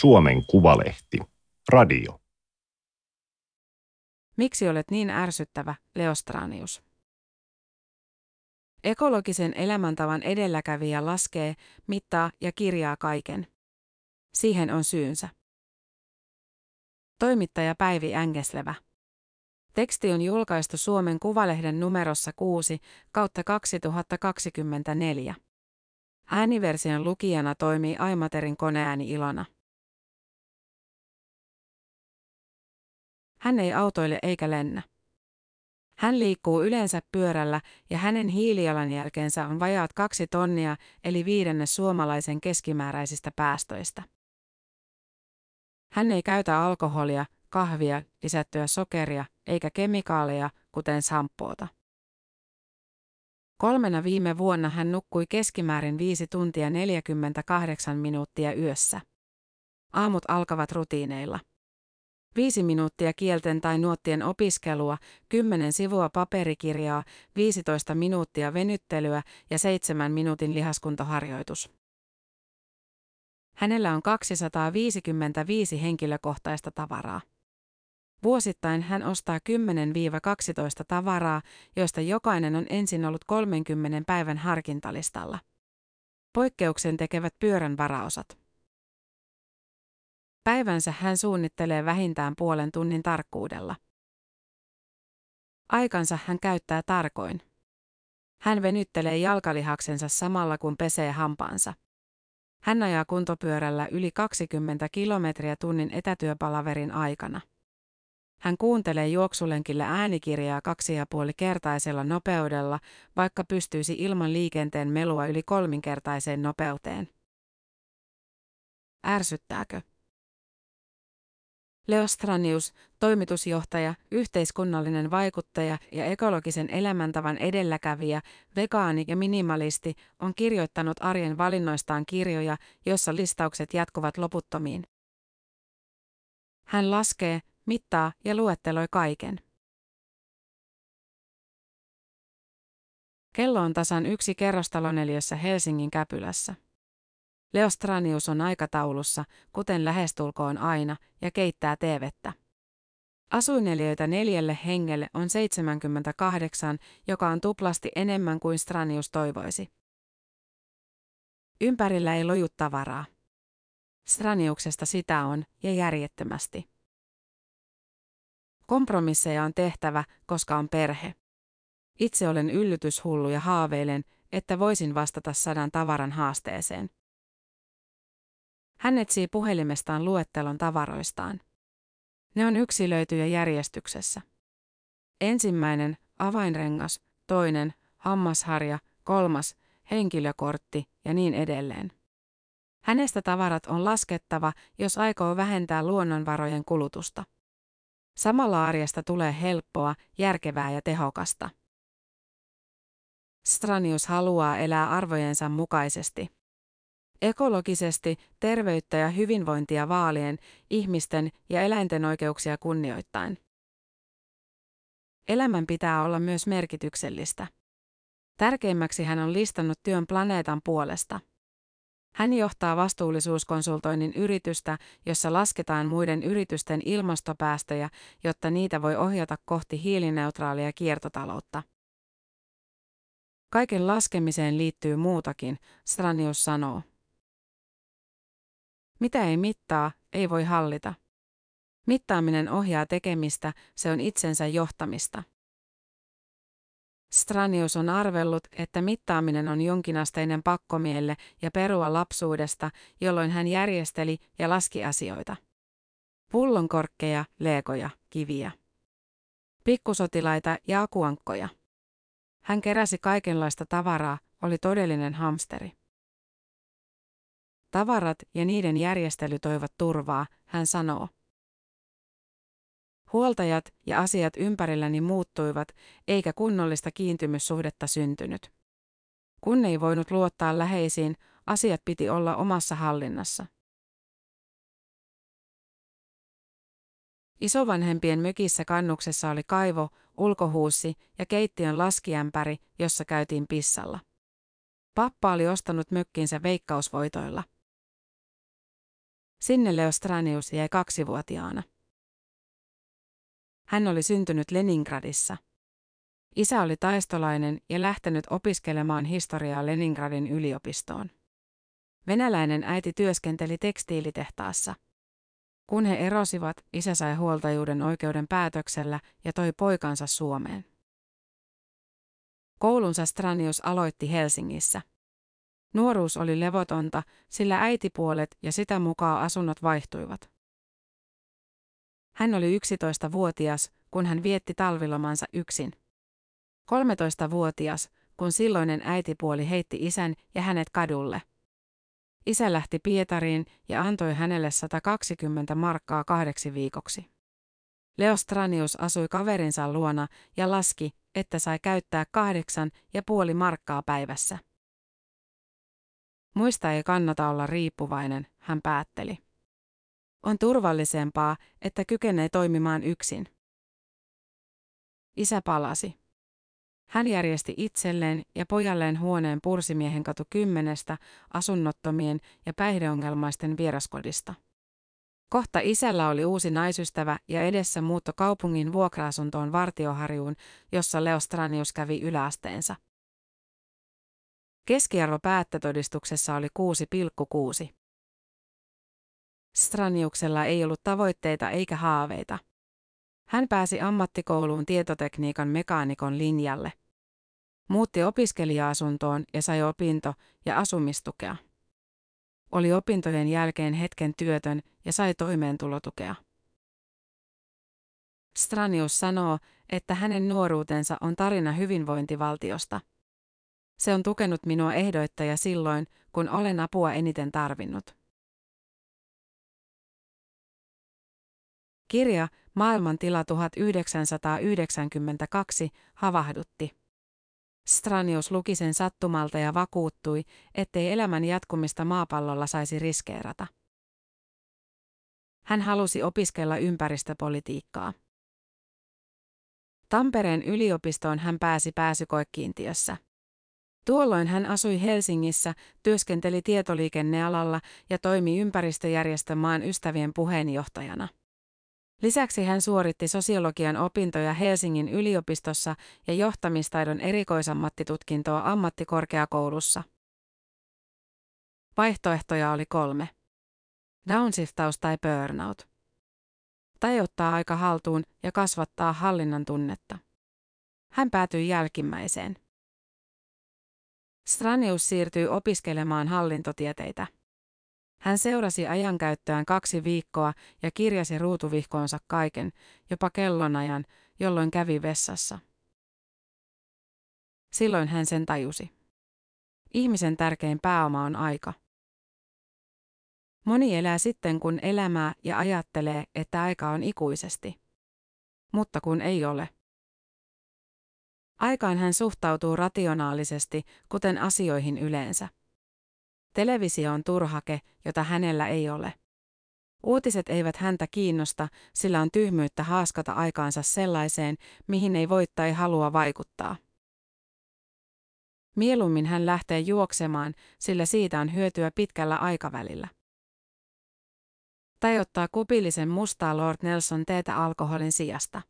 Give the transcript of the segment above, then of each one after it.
Suomen Kuvalehti. Radio. Miksi olet niin ärsyttävä, Leostranius? Ekologisen elämäntavan edelläkävijä laskee, mittaa ja kirjaa kaiken. Siihen on syynsä. Toimittaja Päivi Ängeslevä. Teksti on julkaistu Suomen Kuvalehden numerossa 6 kautta 2024. Ääniversion lukijana toimii Aimaterin koneääni Ilona. Hän ei autoile eikä lennä. Hän liikkuu yleensä pyörällä ja hänen hiilijalanjälkeensä on vajaat kaksi tonnia eli viidenne suomalaisen keskimääräisistä päästöistä. Hän ei käytä alkoholia, kahvia, lisättyä sokeria eikä kemikaaleja, kuten sampoota. Kolmena viime vuonna hän nukkui keskimäärin 5 tuntia 48 minuuttia yössä. Aamut alkavat rutiineilla. Viisi minuuttia kielten tai nuottien opiskelua, 10 sivua paperikirjaa, 15 minuuttia venyttelyä ja 7 minuutin lihaskuntoharjoitus. Hänellä on 255 henkilökohtaista tavaraa. Vuosittain hän ostaa 10-12 tavaraa, joista jokainen on ensin ollut 30 päivän harkintalistalla. Poikkeuksen tekevät pyörän varaosat. Päivänsä hän suunnittelee vähintään puolen tunnin tarkkuudella. Aikansa hän käyttää tarkoin. Hän venyttelee jalkalihaksensa samalla kun pesee hampaansa. Hän ajaa kuntopyörällä yli 20 kilometriä tunnin etätyöpalaverin aikana. Hän kuuntelee juoksulenkillä äänikirjaa kaksi ja puoli kertaisella nopeudella, vaikka pystyisi ilman liikenteen melua yli kolminkertaiseen nopeuteen. Ärsyttääkö? Leostranius, toimitusjohtaja, yhteiskunnallinen vaikuttaja ja ekologisen elämäntavan edelläkävijä, vegaani ja minimalisti, on kirjoittanut arjen valinnoistaan kirjoja, joissa listaukset jatkuvat loputtomiin. Hän laskee, mittaa ja luetteloi kaiken. Kello on tasan yksi kerrostaloneliössä Helsingin Käpylässä. Leostranius on aikataulussa, kuten lähestulkoon aina, ja keittää teevettä. Asuineliöitä neljälle hengelle on 78, joka on tuplasti enemmän kuin Stranius toivoisi. Ympärillä ei loju tavaraa. Straniuksesta sitä on, ja järjettömästi. Kompromisseja on tehtävä, koska on perhe. Itse olen yllytyshullu ja haaveilen, että voisin vastata sadan tavaran haasteeseen. Hän etsii puhelimestaan luettelon tavaroistaan. Ne on yksilöityjä järjestyksessä. Ensimmäinen, avainrengas, toinen, hammasharja, kolmas, henkilökortti ja niin edelleen. Hänestä tavarat on laskettava, jos aikoo vähentää luonnonvarojen kulutusta. Samalla arjesta tulee helppoa, järkevää ja tehokasta. Stranius haluaa elää arvojensa mukaisesti. Ekologisesti, terveyttä ja hyvinvointia vaalien, ihmisten ja eläinten oikeuksia kunnioittain. Elämän pitää olla myös merkityksellistä. Tärkeimmäksi hän on listannut työn planeetan puolesta. Hän johtaa vastuullisuuskonsultoinnin yritystä, jossa lasketaan muiden yritysten ilmastopäästöjä, jotta niitä voi ohjata kohti hiilineutraalia kiertotaloutta. Kaiken laskemiseen liittyy muutakin, Stranius sanoo. Mitä ei mittaa, ei voi hallita. Mittaaminen ohjaa tekemistä, se on itsensä johtamista. Stranius on arvellut, että mittaaminen on jonkinasteinen pakkomielle ja perua lapsuudesta, jolloin hän järjesteli ja laski asioita. Pullonkorkkeja, leekoja, kiviä. Pikkusotilaita ja akuankkoja. Hän keräsi kaikenlaista tavaraa, oli todellinen hamsteri. Tavarat ja niiden järjestely toivat turvaa, hän sanoo. Huoltajat ja asiat ympärilläni muuttuivat, eikä kunnollista kiintymyssuhdetta syntynyt. Kun ei voinut luottaa läheisiin, asiat piti olla omassa hallinnassa. Isovanhempien mökissä kannuksessa oli kaivo, ulkohuussi ja keittiön laskiämpäri, jossa käytiin pissalla. Pappa oli ostanut mökkinsä veikkausvoitoilla. Sinne Leostranius jäi kaksivuotiaana. Hän oli syntynyt Leningradissa. Isä oli taistolainen ja lähtenyt opiskelemaan historiaa Leningradin yliopistoon. Venäläinen äiti työskenteli tekstiilitehtaassa. Kun he erosivat, isä sai huoltajuuden oikeuden päätöksellä ja toi poikansa Suomeen. Koulunsa Stranius aloitti Helsingissä. Nuoruus oli levotonta, sillä äitipuolet ja sitä mukaan asunnot vaihtuivat. Hän oli 11-vuotias, kun hän vietti talvilomansa yksin. 13-vuotias, kun silloinen äitipuoli heitti isän ja hänet kadulle. Isä lähti Pietariin ja antoi hänelle 120 markkaa kahdeksi viikoksi. Leostranius asui kaverinsa luona ja laski, että sai käyttää kahdeksan ja puoli markkaa päivässä. Muista ei kannata olla riippuvainen, hän päätteli. On turvallisempaa, että kykenee toimimaan yksin. Isä palasi. Hän järjesti itselleen ja pojalleen huoneen Pursimiehen katu kymmenestä asunnottomien ja päihdeongelmaisten vieraskodista. Kohta isällä oli uusi naisystävä ja edessä muutto kaupungin vuokra-asuntoon Vartioharjuun, jossa Leostranius kävi yläasteensa. Keskiarvo päättötodistuksessa oli 6,6. Straniuksella ei ollut tavoitteita eikä haaveita. Hän pääsi ammattikouluun tietotekniikan mekaanikon linjalle. Muutti opiskelija-asuntoon ja sai opinto- ja asumistukea. Oli opintojen jälkeen hetken työtön ja sai toimeentulotukea. Stranius sanoo, että hänen nuoruutensa on tarina hyvinvointivaltiosta. Se on tukenut minua ehdoitta ja silloin, kun olen apua eniten tarvinnut. Kirja Maailmantila 1992 havahdutti. Stranius luki sen sattumalta ja vakuuttui, ettei elämän jatkumista maapallolla saisi riskeerata. Hän halusi opiskella ympäristöpolitiikkaa. Tampereen yliopistoon hän pääsi pääsykoekiintiössä. Tuolloin hän asui Helsingissä, työskenteli tietoliikennealalla ja toimi ympäristöjärjestö maan ystävien puheenjohtajana. Lisäksi hän suoritti sosiologian opintoja Helsingin yliopistossa ja johtamistaidon erikoisammattitutkintoa ammattikorkeakoulussa. Vaihtoehtoja oli kolme. Downshiftaus tai burnout. Tai ottaa aika haltuun ja kasvattaa hallinnan tunnetta. Hän päätyi jälkimmäiseen. Stranius siirtyi opiskelemaan hallintotieteitä. Hän seurasi ajankäyttöään kaksi viikkoa ja kirjasi ruutuvihkoonsa kaiken, jopa kellonajan, jolloin kävi vessassa. Silloin hän sen tajusi. Ihmisen tärkein pääoma on aika. Moni elää sitten kun elämää ja ajattelee, että aika on ikuisesti. Mutta kun ei ole. Aikaan hän suhtautuu rationaalisesti, kuten asioihin yleensä. Televisio on turhake, jota hänellä ei ole. Uutiset eivät häntä kiinnosta, sillä on tyhmyyttä haaskata aikaansa sellaiseen, mihin ei voi tai halua vaikuttaa. Mieluummin hän lähtee juoksemaan, sillä siitä on hyötyä pitkällä aikavälillä. Tai ottaa kupillisen mustaa Lord Nelson teetä alkoholin sijasta.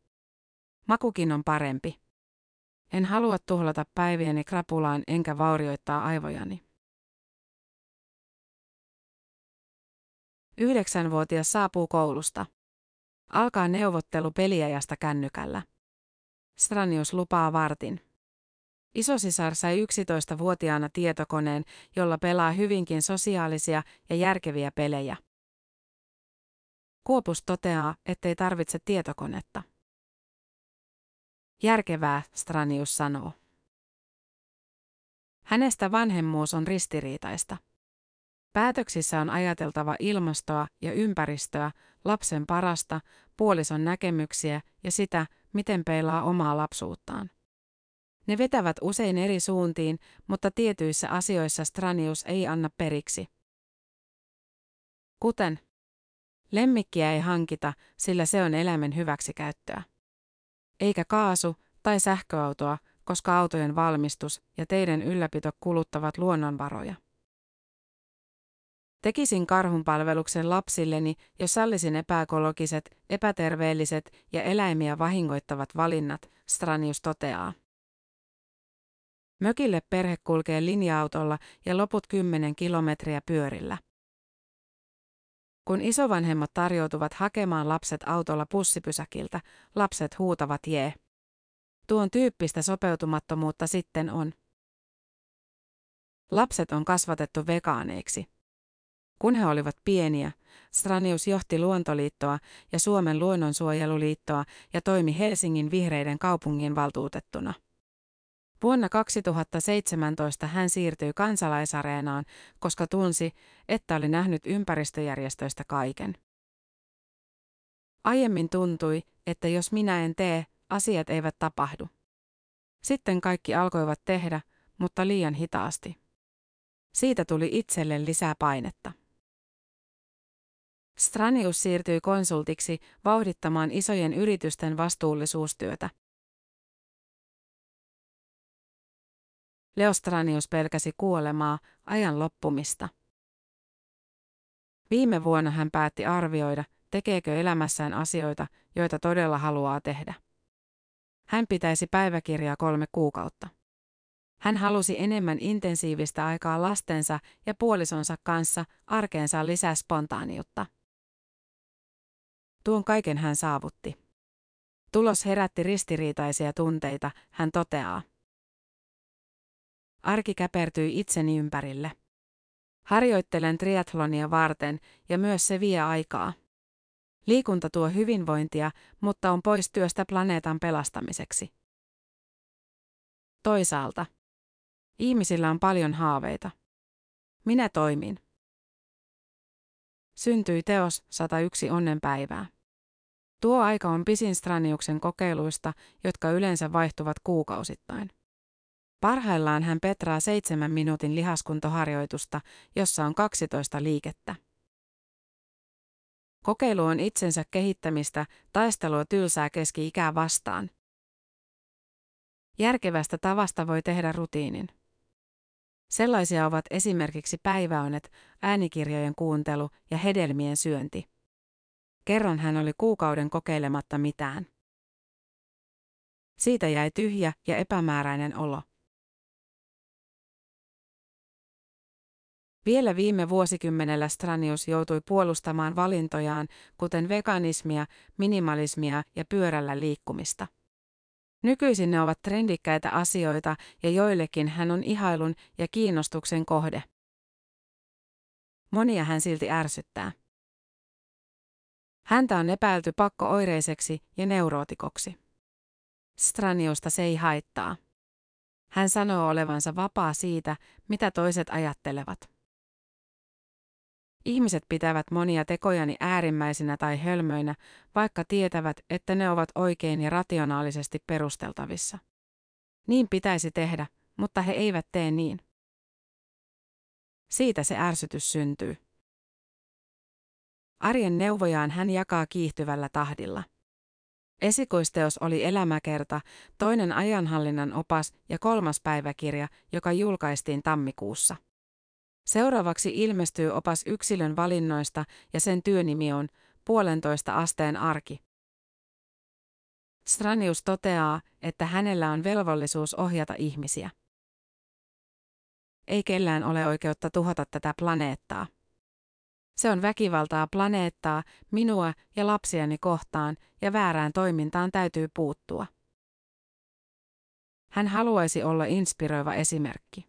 Makukin on parempi. En halua tuhlata päiviäni krapulaan enkä vaurioittaa aivojani. Yhdeksänvuotias saapuu koulusta. Alkaa neuvottelu peliajasta kännykällä. Stranius lupaa vartin. Isosisar sai 11-vuotiaana tietokoneen, jolla pelaa hyvinkin sosiaalisia ja järkeviä pelejä. Kuopus toteaa, ettei tarvitse tietokonetta. Järkevää, Stranius sanoo. Hänestä vanhemmuus on ristiriitaista. Päätöksissä on ajateltava ilmastoa ja ympäristöä, lapsen parasta, puolison näkemyksiä ja sitä, miten peilaa omaa lapsuuttaan. Ne vetävät usein eri suuntiin, mutta tietyissä asioissa Stranius ei anna periksi. Kuten Lemmikkiä ei hankita, sillä se on eläimen hyväksikäyttöä. Eikä kaasu- tai sähköautoa, koska autojen valmistus ja teiden ylläpito kuluttavat luonnonvaroja. Tekisin karhunpalveluksen lapsilleni, jos sallisin epäekologiset, epäterveelliset ja eläimiä vahingoittavat valinnat, Stranius toteaa. Mökille perhe kulkee linja-autolla ja loput kymmenen kilometriä pyörillä. Kun isovanhemmat tarjoutuvat hakemaan lapset autolla pussipysäkiltä, lapset huutavat jee. Tuon tyyppistä sopeutumattomuutta sitten on. Lapset on kasvatettu vegaaneiksi. Kun he olivat pieniä, Stranius johti Luontoliittoa ja Suomen luonnonsuojeluliittoa ja toimi Helsingin vihreiden kaupungin valtuutettuna. Vuonna 2017 hän siirtyi kansalaisareenaan, koska tunsi, että oli nähnyt ympäristöjärjestöistä kaiken. Aiemmin tuntui, että jos minä en tee, asiat eivät tapahdu. Sitten kaikki alkoivat tehdä, mutta liian hitaasti. Siitä tuli itselle lisää painetta. Stranius siirtyi konsultiksi vauhdittamaan isojen yritysten vastuullisuustyötä. Leostranius pelkäsi kuolemaa, ajan loppumista. Viime vuonna hän päätti arvioida, tekeekö elämässään asioita, joita todella haluaa tehdä. Hän pitäisi päiväkirjaa kolme kuukautta. Hän halusi enemmän intensiivistä aikaa lastensa ja puolisonsa kanssa, arkeensa lisää spontaaniutta. Tuon kaiken hän saavutti. Tulos herätti ristiriitaisia tunteita, hän toteaa. Arki käpertyi itseni ympärille. Harjoittelen triathlonia varten ja myös se vie aikaa. Liikunta tuo hyvinvointia, mutta on pois työstä planeetan pelastamiseksi. Toisaalta. Ihmisillä on paljon haaveita. Minä toimin. Syntyi teos 101 onnenpäivää. Tuo aika on pisin Straniuksen kokeiluista, jotka yleensä vaihtuvat kuukausittain. Parhaillaan hän petraa seitsemän minuutin lihaskuntoharjoitusta, jossa on 12 liikettä. Kokeilu on itsensä kehittämistä, taistelua tylsää keski-ikää vastaan. Järkevästä tavasta voi tehdä rutiinin. Sellaisia ovat esimerkiksi päiväonet, äänikirjojen kuuntelu ja hedelmien syönti. Kerran hän oli kuukauden kokeilematta mitään. Siitä jäi tyhjä ja epämääräinen olo. Vielä viime vuosikymmenellä Stranius joutui puolustamaan valintojaan, kuten veganismia, minimalismia ja pyörällä liikkumista. Nykyisin ne ovat trendikkäitä asioita ja joillekin hän on ihailun ja kiinnostuksen kohde. Monia hän silti ärsyttää. Häntä on epäilty pakkooireiseksi ja neurootikoksi. Straniusta se ei haittaa. Hän sanoo olevansa vapaa siitä, mitä toiset ajattelevat. Ihmiset pitävät monia tekojani äärimmäisinä tai hölmöinä, vaikka tietävät, että ne ovat oikein ja rationaalisesti perusteltavissa. Niin pitäisi tehdä, mutta he eivät tee niin. Siitä se ärsytys syntyy. Arjen neuvojaan hän jakaa kiihtyvällä tahdilla. Esikoisteos oli elämäkerta, toinen ajanhallinnan opas ja kolmas päiväkirja, joka julkaistiin tammikuussa. Seuraavaksi ilmestyy opas yksilön valinnoista ja sen työnimi on puolentoista asteen arki. Stranius toteaa, että hänellä on velvollisuus ohjata ihmisiä. Ei kellään ole oikeutta tuhota tätä planeettaa. Se on väkivaltaa planeettaa, minua ja lapsiani kohtaan, ja väärään toimintaan täytyy puuttua. Hän haluaisi olla inspiroiva esimerkki.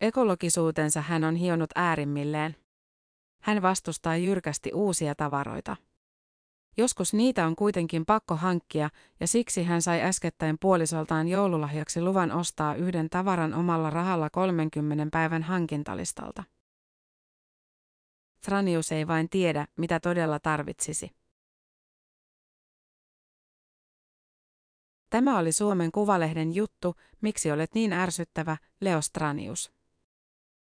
Ekologisuutensa hän on hionut äärimmilleen. Hän vastustaa jyrkästi uusia tavaroita. Joskus niitä on kuitenkin pakko hankkia, ja siksi hän sai äskettäin puolisoltaan joululahjaksi luvan ostaa yhden tavaran omalla rahalla 30 päivän hankintalistalta. Franius ei vain tiedä, mitä todella tarvitsisi. Tämä oli Suomen Kuvalehden juttu, miksi olet niin ärsyttävä, Leo Stranius.